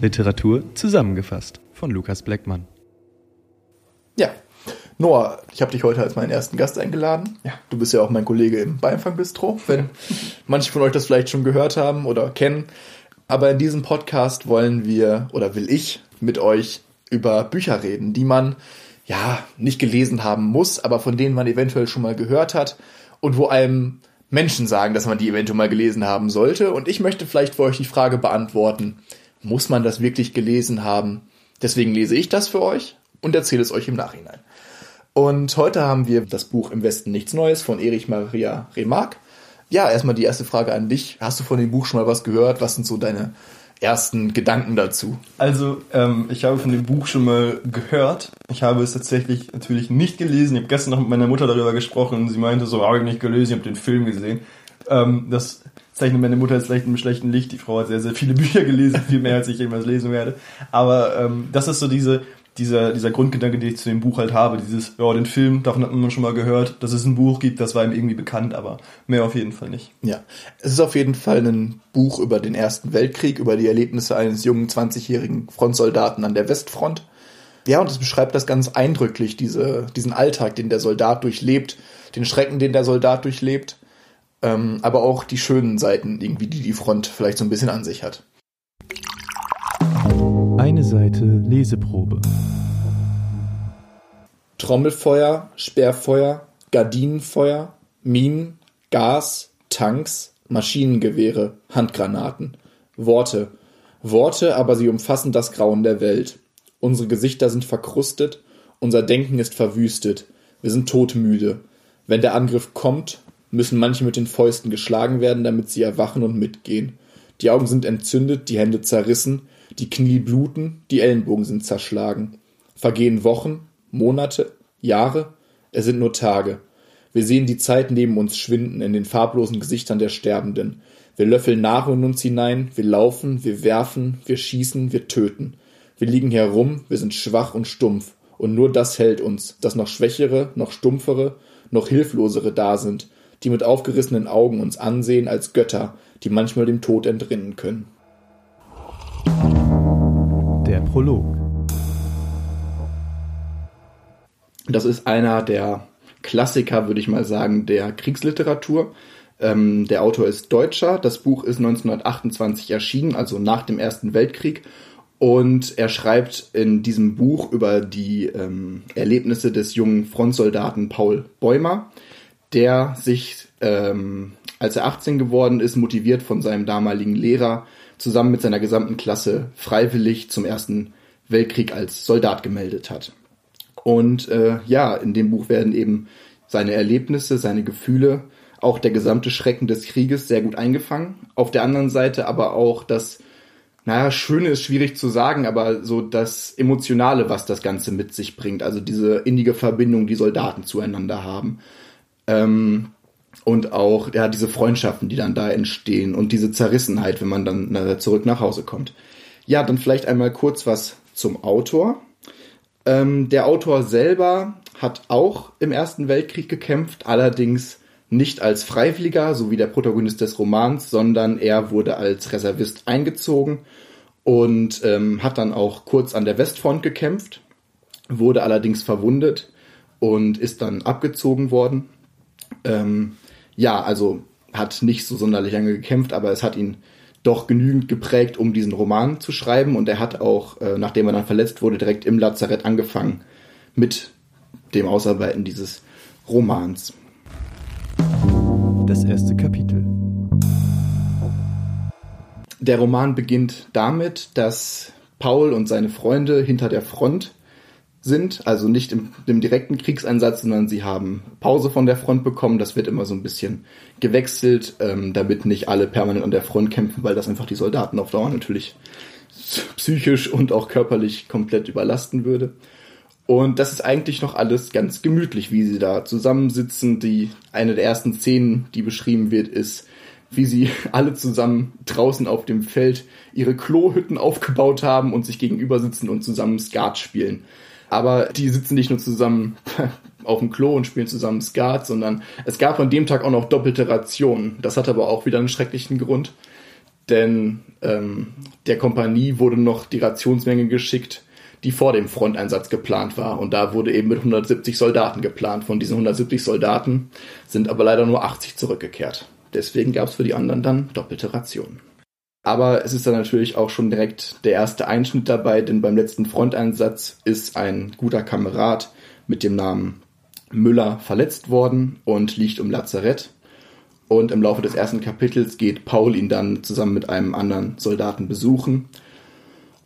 Literatur zusammengefasst von Lukas Bleckmann. Ja. Noah, ich habe dich heute als meinen ersten Gast eingeladen. Ja. Du bist ja auch mein Kollege im Beifang-Bistro, wenn manche von euch das vielleicht schon gehört haben oder kennen. Aber in diesem Podcast wollen wir oder will ich mit euch über Bücher reden, die man ja nicht gelesen haben muss, aber von denen man eventuell schon mal gehört hat und wo einem Menschen sagen, dass man die eventuell mal gelesen haben sollte. Und ich möchte vielleicht für euch die Frage beantworten, muss man das wirklich gelesen haben? Deswegen lese ich das für euch und erzähle es euch im Nachhinein. Und heute haben wir das Buch Im Westen nichts Neues von Erich Maria Remarque. Ja, erstmal die erste Frage an dich. Hast du von dem Buch schon mal was gehört? Was sind so deine ersten Gedanken dazu? Also, ähm, ich habe von dem Buch schon mal gehört. Ich habe es tatsächlich natürlich nicht gelesen. Ich habe gestern noch mit meiner Mutter darüber gesprochen und sie meinte so, habe ich nicht gelesen, ich habe den Film gesehen. Ähm, das zeichnet meine Mutter jetzt vielleicht im schlechten Licht. Die Frau hat sehr, sehr viele Bücher gelesen, viel mehr als ich jemals lesen werde. Aber ähm, das ist so diese, dieser, dieser Grundgedanke, den ich zu dem Buch halt habe, dieses, ja, den Film, davon hat man schon mal gehört, dass es ein Buch gibt, das war ihm irgendwie bekannt, aber mehr auf jeden Fall nicht. Ja, es ist auf jeden Fall ein Buch über den Ersten Weltkrieg, über die Erlebnisse eines jungen 20-jährigen Frontsoldaten an der Westfront. Ja, und es beschreibt das ganz eindrücklich, diese, diesen Alltag, den der Soldat durchlebt, den Schrecken, den der Soldat durchlebt, ähm, aber auch die schönen Seiten, irgendwie, die die Front vielleicht so ein bisschen an sich hat. Eine Seite Leseprobe. Trommelfeuer, Sperrfeuer, Gardinenfeuer, Minen, Gas, Tanks, Maschinengewehre, Handgranaten. Worte. Worte, aber sie umfassen das Grauen der Welt. Unsere Gesichter sind verkrustet, unser Denken ist verwüstet, wir sind todmüde. Wenn der Angriff kommt, müssen manche mit den Fäusten geschlagen werden, damit sie erwachen und mitgehen. Die Augen sind entzündet, die Hände zerrissen, die Knie bluten, die Ellenbogen sind zerschlagen. Vergehen Wochen, Monate, Jahre, es sind nur Tage. Wir sehen die Zeit neben uns schwinden in den farblosen Gesichtern der Sterbenden. Wir löffeln Nahrung in uns hinein, wir laufen, wir werfen, wir schießen, wir töten. Wir liegen herum, wir sind schwach und stumpf, und nur das hält uns, dass noch schwächere, noch stumpfere, noch hilflosere da sind, die mit aufgerissenen Augen uns ansehen als Götter, die manchmal dem Tod entrinnen können. Der Prolog. Das ist einer der Klassiker, würde ich mal sagen, der Kriegsliteratur. Ähm, der Autor ist Deutscher. Das Buch ist 1928 erschienen, also nach dem Ersten Weltkrieg. Und er schreibt in diesem Buch über die ähm, Erlebnisse des jungen Frontsoldaten Paul Bäumer, der sich, ähm, als er 18 geworden ist, motiviert von seinem damaligen Lehrer, zusammen mit seiner gesamten Klasse freiwillig zum Ersten Weltkrieg als Soldat gemeldet hat. Und äh, ja, in dem Buch werden eben seine Erlebnisse, seine Gefühle, auch der gesamte Schrecken des Krieges sehr gut eingefangen. Auf der anderen Seite aber auch das, naja, Schöne ist schwierig zu sagen, aber so das Emotionale, was das Ganze mit sich bringt. Also diese innige Verbindung, die Soldaten zueinander haben. Ähm, und auch ja, diese Freundschaften, die dann da entstehen und diese Zerrissenheit, wenn man dann äh, zurück nach Hause kommt. Ja, dann vielleicht einmal kurz was zum Autor. Ähm, der Autor selber hat auch im Ersten Weltkrieg gekämpft, allerdings nicht als Freiwilliger, so wie der Protagonist des Romans, sondern er wurde als Reservist eingezogen und ähm, hat dann auch kurz an der Westfront gekämpft, wurde allerdings verwundet und ist dann abgezogen worden. Ähm, ja, also hat nicht so sonderlich lange gekämpft, aber es hat ihn doch genügend geprägt, um diesen Roman zu schreiben. Und er hat auch, äh, nachdem er dann verletzt wurde, direkt im Lazarett angefangen mit dem Ausarbeiten dieses Romans. Das erste Kapitel. Der Roman beginnt damit, dass Paul und seine Freunde hinter der Front sind, also nicht im, im, direkten Kriegseinsatz, sondern sie haben Pause von der Front bekommen. Das wird immer so ein bisschen gewechselt, ähm, damit nicht alle permanent an der Front kämpfen, weil das einfach die Soldaten auf Dauer natürlich psychisch und auch körperlich komplett überlasten würde. Und das ist eigentlich noch alles ganz gemütlich, wie sie da zusammensitzen. Die eine der ersten Szenen, die beschrieben wird, ist, wie sie alle zusammen draußen auf dem Feld ihre Klohütten aufgebaut haben und sich gegenüber sitzen und zusammen Skat spielen. Aber die sitzen nicht nur zusammen auf dem Klo und spielen zusammen Skat, sondern es gab an dem Tag auch noch doppelte Rationen. Das hat aber auch wieder einen schrecklichen Grund. denn ähm, der Kompanie wurde noch die Rationsmenge geschickt, die vor dem Fronteinsatz geplant war. Und da wurde eben mit 170 Soldaten geplant. Von diesen 170 Soldaten sind aber leider nur 80 zurückgekehrt. Deswegen gab es für die anderen dann doppelte Rationen. Aber es ist dann natürlich auch schon direkt der erste Einschnitt dabei, denn beim letzten Fronteinsatz ist ein guter Kamerad mit dem Namen Müller verletzt worden und liegt im Lazarett. Und im Laufe des ersten Kapitels geht Paul ihn dann zusammen mit einem anderen Soldaten besuchen.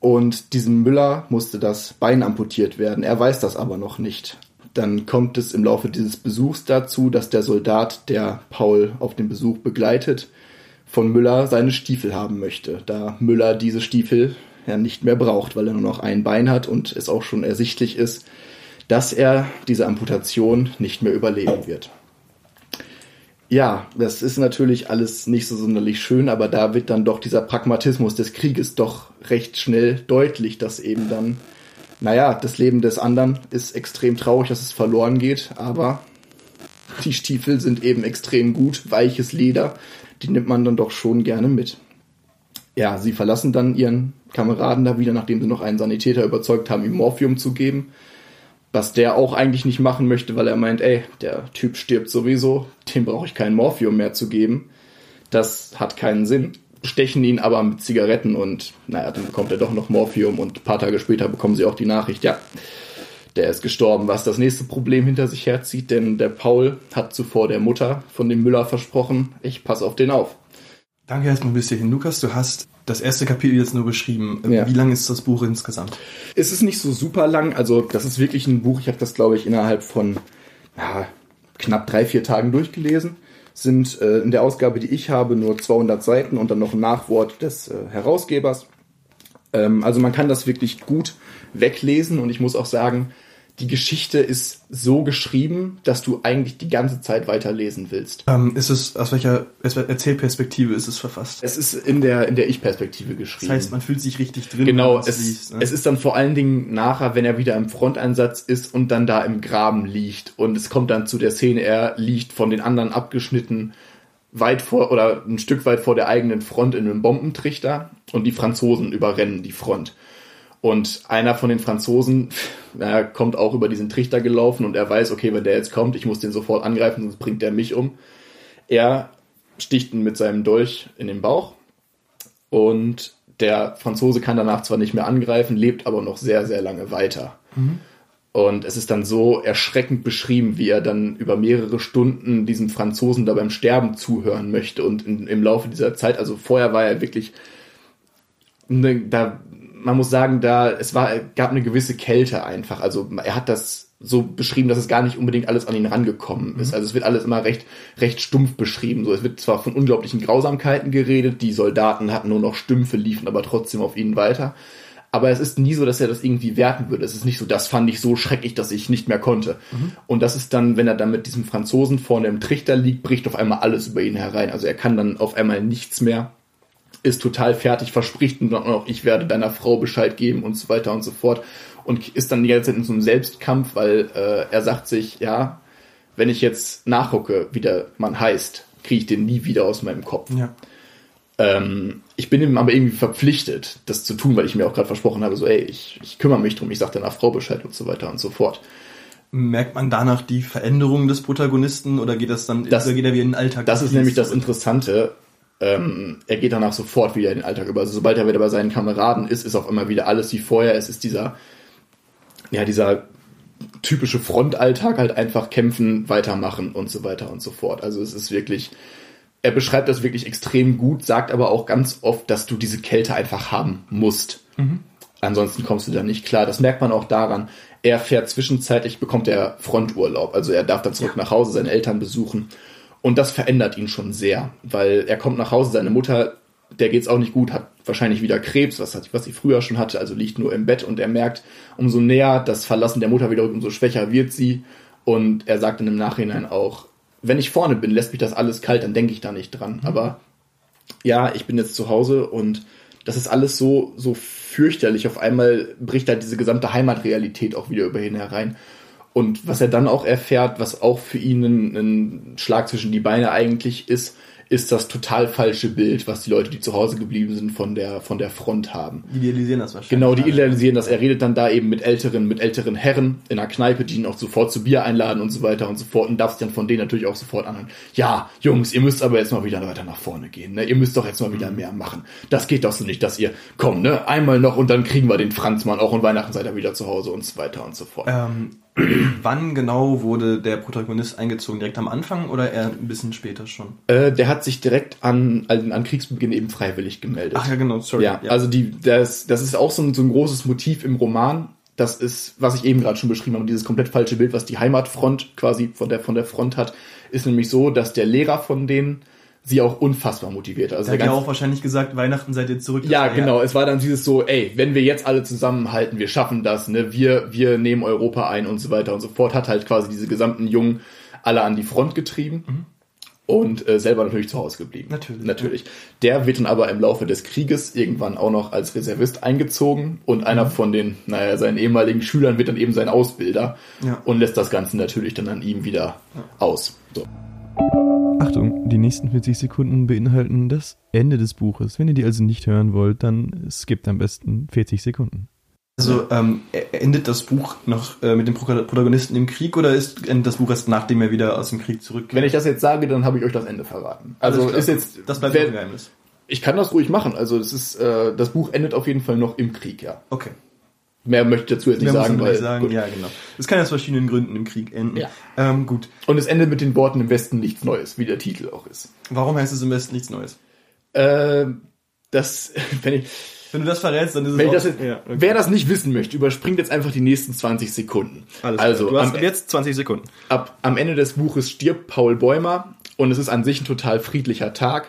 Und diesem Müller musste das Bein amputiert werden. Er weiß das aber noch nicht. Dann kommt es im Laufe dieses Besuchs dazu, dass der Soldat, der Paul auf den Besuch begleitet, von Müller seine Stiefel haben möchte, da Müller diese Stiefel ja nicht mehr braucht, weil er nur noch ein Bein hat und es auch schon ersichtlich ist, dass er diese Amputation nicht mehr überleben wird. Ja, das ist natürlich alles nicht so sonderlich schön, aber da wird dann doch dieser Pragmatismus des Krieges doch recht schnell deutlich, dass eben dann, naja, das Leben des anderen ist extrem traurig, dass es verloren geht, aber die Stiefel sind eben extrem gut, weiches Leder, die nimmt man dann doch schon gerne mit. Ja, sie verlassen dann ihren Kameraden da wieder, nachdem sie noch einen Sanitäter überzeugt haben, ihm Morphium zu geben was der auch eigentlich nicht machen möchte, weil er meint, ey, der Typ stirbt sowieso, dem brauche ich kein Morphium mehr zu geben. Das hat keinen Sinn. Stechen ihn aber mit Zigaretten und naja, dann bekommt er doch noch Morphium und ein paar Tage später bekommen sie auch die Nachricht, ja, der ist gestorben, was das nächste Problem hinter sich herzieht, denn der Paul hat zuvor der Mutter von dem Müller versprochen, ich pass auf den auf. Danke erstmal bis hierhin. Lukas, du hast das erste Kapitel jetzt nur beschrieben. Ja. Wie lang ist das Buch insgesamt? Es ist nicht so super lang. Also das ist wirklich ein Buch. Ich habe das, glaube ich, innerhalb von ja, knapp drei, vier Tagen durchgelesen. Sind äh, in der Ausgabe, die ich habe, nur 200 Seiten und dann noch ein Nachwort des äh, Herausgebers. Ähm, also man kann das wirklich gut weglesen und ich muss auch sagen, die Geschichte ist so geschrieben, dass du eigentlich die ganze Zeit weiterlesen willst. Ähm, ist es, aus welcher Erzählperspektive ist es verfasst? Es ist in der, in der Ich-Perspektive geschrieben. Das heißt, man fühlt sich richtig drin. Genau, es, liest, ne? es ist dann vor allen Dingen nachher, wenn er wieder im Fronteinsatz ist und dann da im Graben liegt. Und es kommt dann zu der Szene, er liegt von den anderen abgeschnitten weit vor oder ein Stück weit vor der eigenen Front in einem Bombentrichter und die Franzosen überrennen die Front. Und einer von den Franzosen na, kommt auch über diesen Trichter gelaufen und er weiß, okay, wenn der jetzt kommt, ich muss den sofort angreifen, sonst bringt der mich um. Er sticht ihn mit seinem Dolch in den Bauch und der Franzose kann danach zwar nicht mehr angreifen, lebt aber noch sehr, sehr lange weiter. Mhm. Und es ist dann so erschreckend beschrieben, wie er dann über mehrere Stunden diesem Franzosen da beim Sterben zuhören möchte. Und in, im Laufe dieser Zeit, also vorher war er wirklich, ne, da man muss sagen, da es war gab eine gewisse Kälte einfach. Also er hat das so beschrieben, dass es gar nicht unbedingt alles an ihn rangekommen ist. Mhm. Also es wird alles immer recht recht stumpf beschrieben. So es wird zwar von unglaublichen Grausamkeiten geredet, die Soldaten hatten nur noch Stümpfe, liefen aber trotzdem auf ihnen weiter. Aber es ist nie so, dass er das irgendwie werten würde. Es ist nicht so, das fand ich so schrecklich, dass ich nicht mehr konnte. Mhm. Und das ist dann, wenn er dann mit diesem Franzosen vorne im Trichter liegt, bricht auf einmal alles über ihn herein. Also er kann dann auf einmal nichts mehr ist total fertig, verspricht dann auch, ich werde deiner Frau Bescheid geben und so weiter und so fort. Und ist dann die ganze Zeit in so einem Selbstkampf, weil äh, er sagt sich, ja, wenn ich jetzt nachgucke, wie der Mann heißt, kriege ich den nie wieder aus meinem Kopf. Ja. Ähm, ich bin ihm aber irgendwie verpflichtet, das zu tun, weil ich mir auch gerade versprochen habe, so, ey, ich, ich kümmere mich drum, ich sage deiner Frau Bescheid und so weiter und so fort. Merkt man danach die Veränderung des Protagonisten oder geht das dann, das, oder geht er wieder in den Alltag? Das ist nämlich das Interessante ähm, er geht danach sofort wieder in den Alltag über. Also sobald er wieder bei seinen Kameraden ist, ist auf einmal wieder alles wie vorher. Es ist dieser, ja, dieser typische Frontalltag halt einfach kämpfen, weitermachen und so weiter und so fort. Also es ist wirklich, er beschreibt das wirklich extrem gut, sagt aber auch ganz oft, dass du diese Kälte einfach haben musst. Mhm. Ansonsten kommst du da nicht klar. Das merkt man auch daran. Er fährt zwischenzeitlich, bekommt er Fronturlaub. Also er darf dann zurück ja. nach Hause seine Eltern besuchen und das verändert ihn schon sehr, weil er kommt nach Hause, seine Mutter, der geht's auch nicht gut, hat wahrscheinlich wieder Krebs, was, hat, was sie früher schon hatte, also liegt nur im Bett und er merkt, umso näher das Verlassen der Mutter wieder umso schwächer wird sie. Und er sagt dann im Nachhinein auch, wenn ich vorne bin, lässt mich das alles kalt, dann denke ich da nicht dran. Mhm. Aber ja, ich bin jetzt zu Hause und das ist alles so, so fürchterlich. Auf einmal bricht halt diese gesamte Heimatrealität auch wieder über ihn herein. Und was er dann auch erfährt, was auch für ihn ein, ein Schlag zwischen die Beine eigentlich ist, ist das total falsche Bild, was die Leute, die zu Hause geblieben sind, von der, von der Front haben. Die idealisieren das wahrscheinlich. Genau, die idealisieren das. Er redet dann da eben mit älteren, mit älteren Herren in einer Kneipe, die ihn auch sofort zu Bier einladen und so weiter und so fort und darf sich dann von denen natürlich auch sofort anhören. Ja, Jungs, ihr müsst aber jetzt mal wieder weiter nach vorne gehen, ne? Ihr müsst doch jetzt mal wieder mehr machen. Das geht doch so nicht, dass ihr, komm, ne? Einmal noch und dann kriegen wir den Franzmann auch und Weihnachten seid ihr wieder zu Hause und so weiter und so fort. Ähm, wann genau wurde der Protagonist eingezogen? Direkt am Anfang oder eher ein bisschen später schon? Äh, der hat sich direkt an, an, an Kriegsbeginn eben freiwillig gemeldet. Ach ja, genau, sorry. Ja, also die, das, das ist auch so ein, so ein großes Motiv im Roman. Das ist, was ich eben gerade schon beschrieben habe, dieses komplett falsche Bild, was die Heimatfront quasi von der, von der Front hat, ist nämlich so, dass der Lehrer von denen sie auch unfassbar motiviert. Also Der hat ja auch wahrscheinlich gesagt, Weihnachten seid ihr zurück. ja, genau. Es war dann dieses so, ey, wenn wir jetzt alle zusammenhalten, wir schaffen das, ne, wir, wir nehmen Europa ein und so weiter und so fort, hat halt quasi diese gesamten Jungen alle an die Front getrieben. Und äh, selber natürlich zu Hause geblieben. Natürlich. Natürlich. Der wird dann aber im Laufe des Krieges irgendwann auch noch als Reservist eingezogen und einer von den, naja, seinen ehemaligen Schülern wird dann eben sein Ausbilder Ja. und lässt das Ganze natürlich dann an ihm wieder aus. So. Achtung, die nächsten 40 Sekunden beinhalten das Ende des Buches. Wenn ihr die also nicht hören wollt, dann skippt am besten 40 Sekunden. Also ähm, e- endet das Buch noch äh, mit dem Pro- Protagonisten im Krieg oder ist endet das Buch erst nachdem er wieder aus dem Krieg zurück? Wenn ich das jetzt sage, dann habe ich euch das Ende verraten. Also ist jetzt das bleibt wer- ein Geheimnis. Ich kann das ruhig machen. Also das ist äh, das Buch endet auf jeden Fall noch im Krieg, ja. Okay. Mehr möchte ich dazu jetzt nicht Mehr sagen, weil nicht sagen. gut. Ja, genau. Das kann aus verschiedenen Gründen im Krieg enden. Ja. Ähm, gut. und es endet mit den Worten im Westen nichts Neues, wie der Titel auch ist. Warum heißt es im Westen nichts Neues? Äh, das, wenn ich, Wenn du das verrätst, dann ist es auch- das jetzt, ja, okay. wer das nicht wissen möchte, überspringt jetzt einfach die nächsten 20 Sekunden. Alles also klar. du hast am, jetzt 20 Sekunden. ab, am Ende des Buches stirbt Paul Bäumer und es ist an sich ein total friedlicher Tag,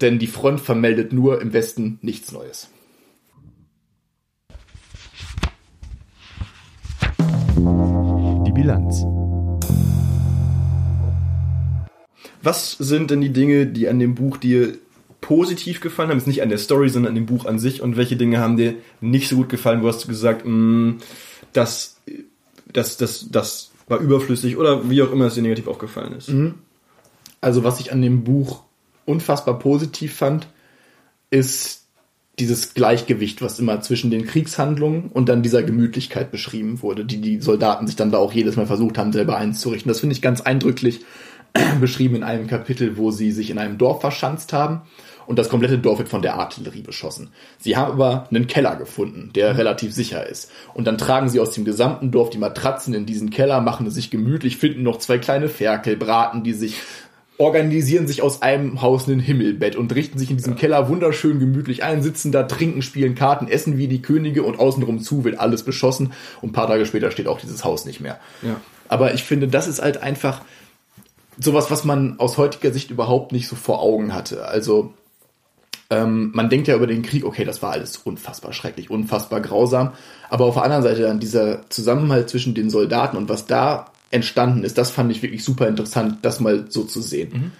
denn die Front vermeldet nur im Westen nichts Neues. Bilanz. Was sind denn die Dinge, die an dem Buch dir positiv gefallen haben? Jetzt nicht an der Story, sondern an dem Buch an sich. Und welche Dinge haben dir nicht so gut gefallen? Wo hast du gesagt, mh, das, das, das, das war überflüssig oder wie auch immer es dir negativ aufgefallen ist? Also was ich an dem Buch unfassbar positiv fand, ist dieses Gleichgewicht, was immer zwischen den Kriegshandlungen und dann dieser Gemütlichkeit beschrieben wurde, die die Soldaten sich dann da auch jedes Mal versucht haben, selber einzurichten. Das finde ich ganz eindrücklich beschrieben in einem Kapitel, wo sie sich in einem Dorf verschanzt haben und das komplette Dorf wird von der Artillerie beschossen. Sie haben aber einen Keller gefunden, der relativ sicher ist. Und dann tragen sie aus dem gesamten Dorf die Matratzen in diesen Keller, machen es sich gemütlich, finden noch zwei kleine Ferkel, braten die sich, organisieren sich aus einem Haus ein Himmelbett und richten sich in diesem Keller wunderschön gemütlich ein, sitzen da, trinken, spielen Karten, essen wie die Könige und außenrum zu wird alles beschossen und ein paar Tage später steht auch dieses Haus nicht mehr. Ja. Aber ich finde, das ist halt einfach sowas, was man aus heutiger Sicht überhaupt nicht so vor Augen hatte. Also ähm, man denkt ja über den Krieg, okay, das war alles unfassbar schrecklich, unfassbar grausam. Aber auf der anderen Seite dann dieser Zusammenhalt zwischen den Soldaten und was da entstanden ist, das fand ich wirklich super interessant, das mal so zu sehen.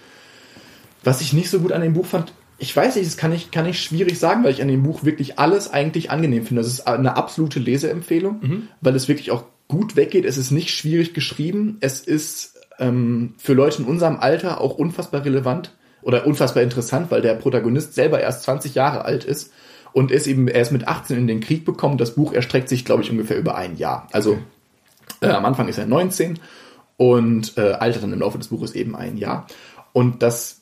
Was ich nicht so gut an dem Buch fand, ich weiß nicht, das kann ich, kann ich schwierig sagen, weil ich an dem Buch wirklich alles eigentlich angenehm finde. Das ist eine absolute Leseempfehlung, weil es wirklich auch gut weggeht. Es ist nicht schwierig geschrieben. Es ist ähm, für Leute in unserem Alter auch unfassbar relevant oder unfassbar interessant, weil der Protagonist selber erst 20 Jahre alt ist und ist eben erst mit 18 in den Krieg bekommen. Das Buch erstreckt sich, glaube ich, ungefähr über ein Jahr. Also äh, am Anfang ist er 19 und äh, altert dann im Laufe des Buches eben ein Jahr. Und das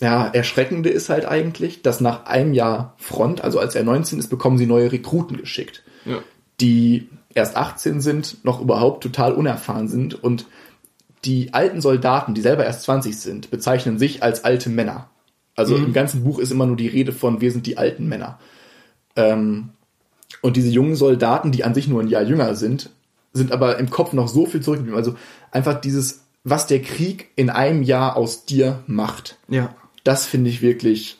ja, Erschreckende ist halt eigentlich, dass nach einem Jahr Front, also als er 19 ist, bekommen sie neue Rekruten geschickt, Ja. die erst 18 sind, noch überhaupt total unerfahren sind und die alten Soldaten, die selber erst 20 sind, bezeichnen sich als alte Männer. Also im ganzen Buch ist immer nur die Rede von, wir sind die alten Männer. Ähm, und diese jungen Soldaten, die an sich nur ein Jahr jünger sind, sind aber im Kopf noch so viel zurückgeblieben. Also einfach dieses, was der Krieg in einem Jahr aus dir macht, Ja. das finde ich wirklich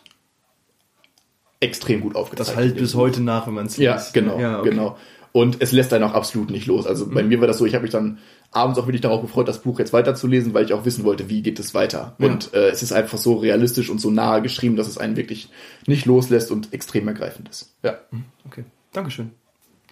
extrem gut aufgezeigt. Das halt bis heute nach, wenn man es Ja, genau, Ja, okay. genau. Und es lässt einen auch absolut nicht los. Also bei mir war das so, ich habe mich dann abends auch wirklich darauf gefreut, das Buch jetzt weiterzulesen, weil ich auch wissen wollte, wie geht es weiter. Ja. Und äh, es ist einfach so realistisch und so nahe geschrieben, dass es einen wirklich nicht loslässt und extrem ergreifend ist. Ja. Okay. Dankeschön.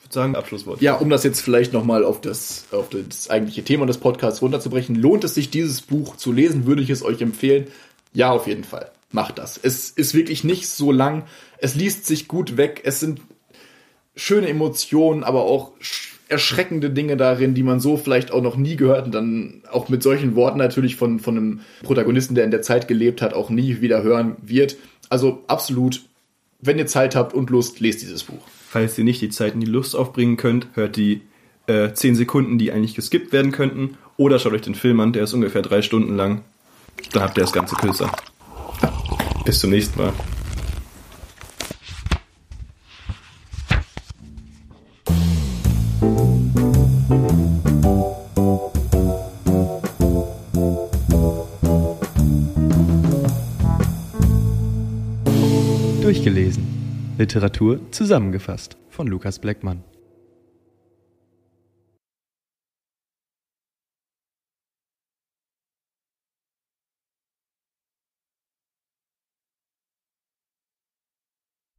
Ich würde sagen, Abschlusswort. Ja, um das jetzt vielleicht nochmal auf das, auf das eigentliche Thema des Podcasts runterzubrechen, lohnt es sich, dieses Buch zu lesen, würde ich es euch empfehlen. Ja, auf jeden Fall. Macht das. Es ist wirklich nicht so lang. Es liest sich gut weg. Es sind schöne Emotionen, aber auch erschreckende Dinge darin, die man so vielleicht auch noch nie gehört und dann auch mit solchen Worten natürlich von, von einem Protagonisten, der in der Zeit gelebt hat, auch nie wieder hören wird. Also absolut, wenn ihr Zeit habt und Lust, lest dieses Buch. Falls ihr nicht die Zeit und die Lust aufbringen könnt, hört die äh, 10 Sekunden, die eigentlich geskippt werden könnten. Oder schaut euch den Film an, der ist ungefähr drei Stunden lang. Dann habt ihr das ganze kürzer. Bis zum nächsten Mal. Literatur zusammengefasst von Lukas Bleckmann.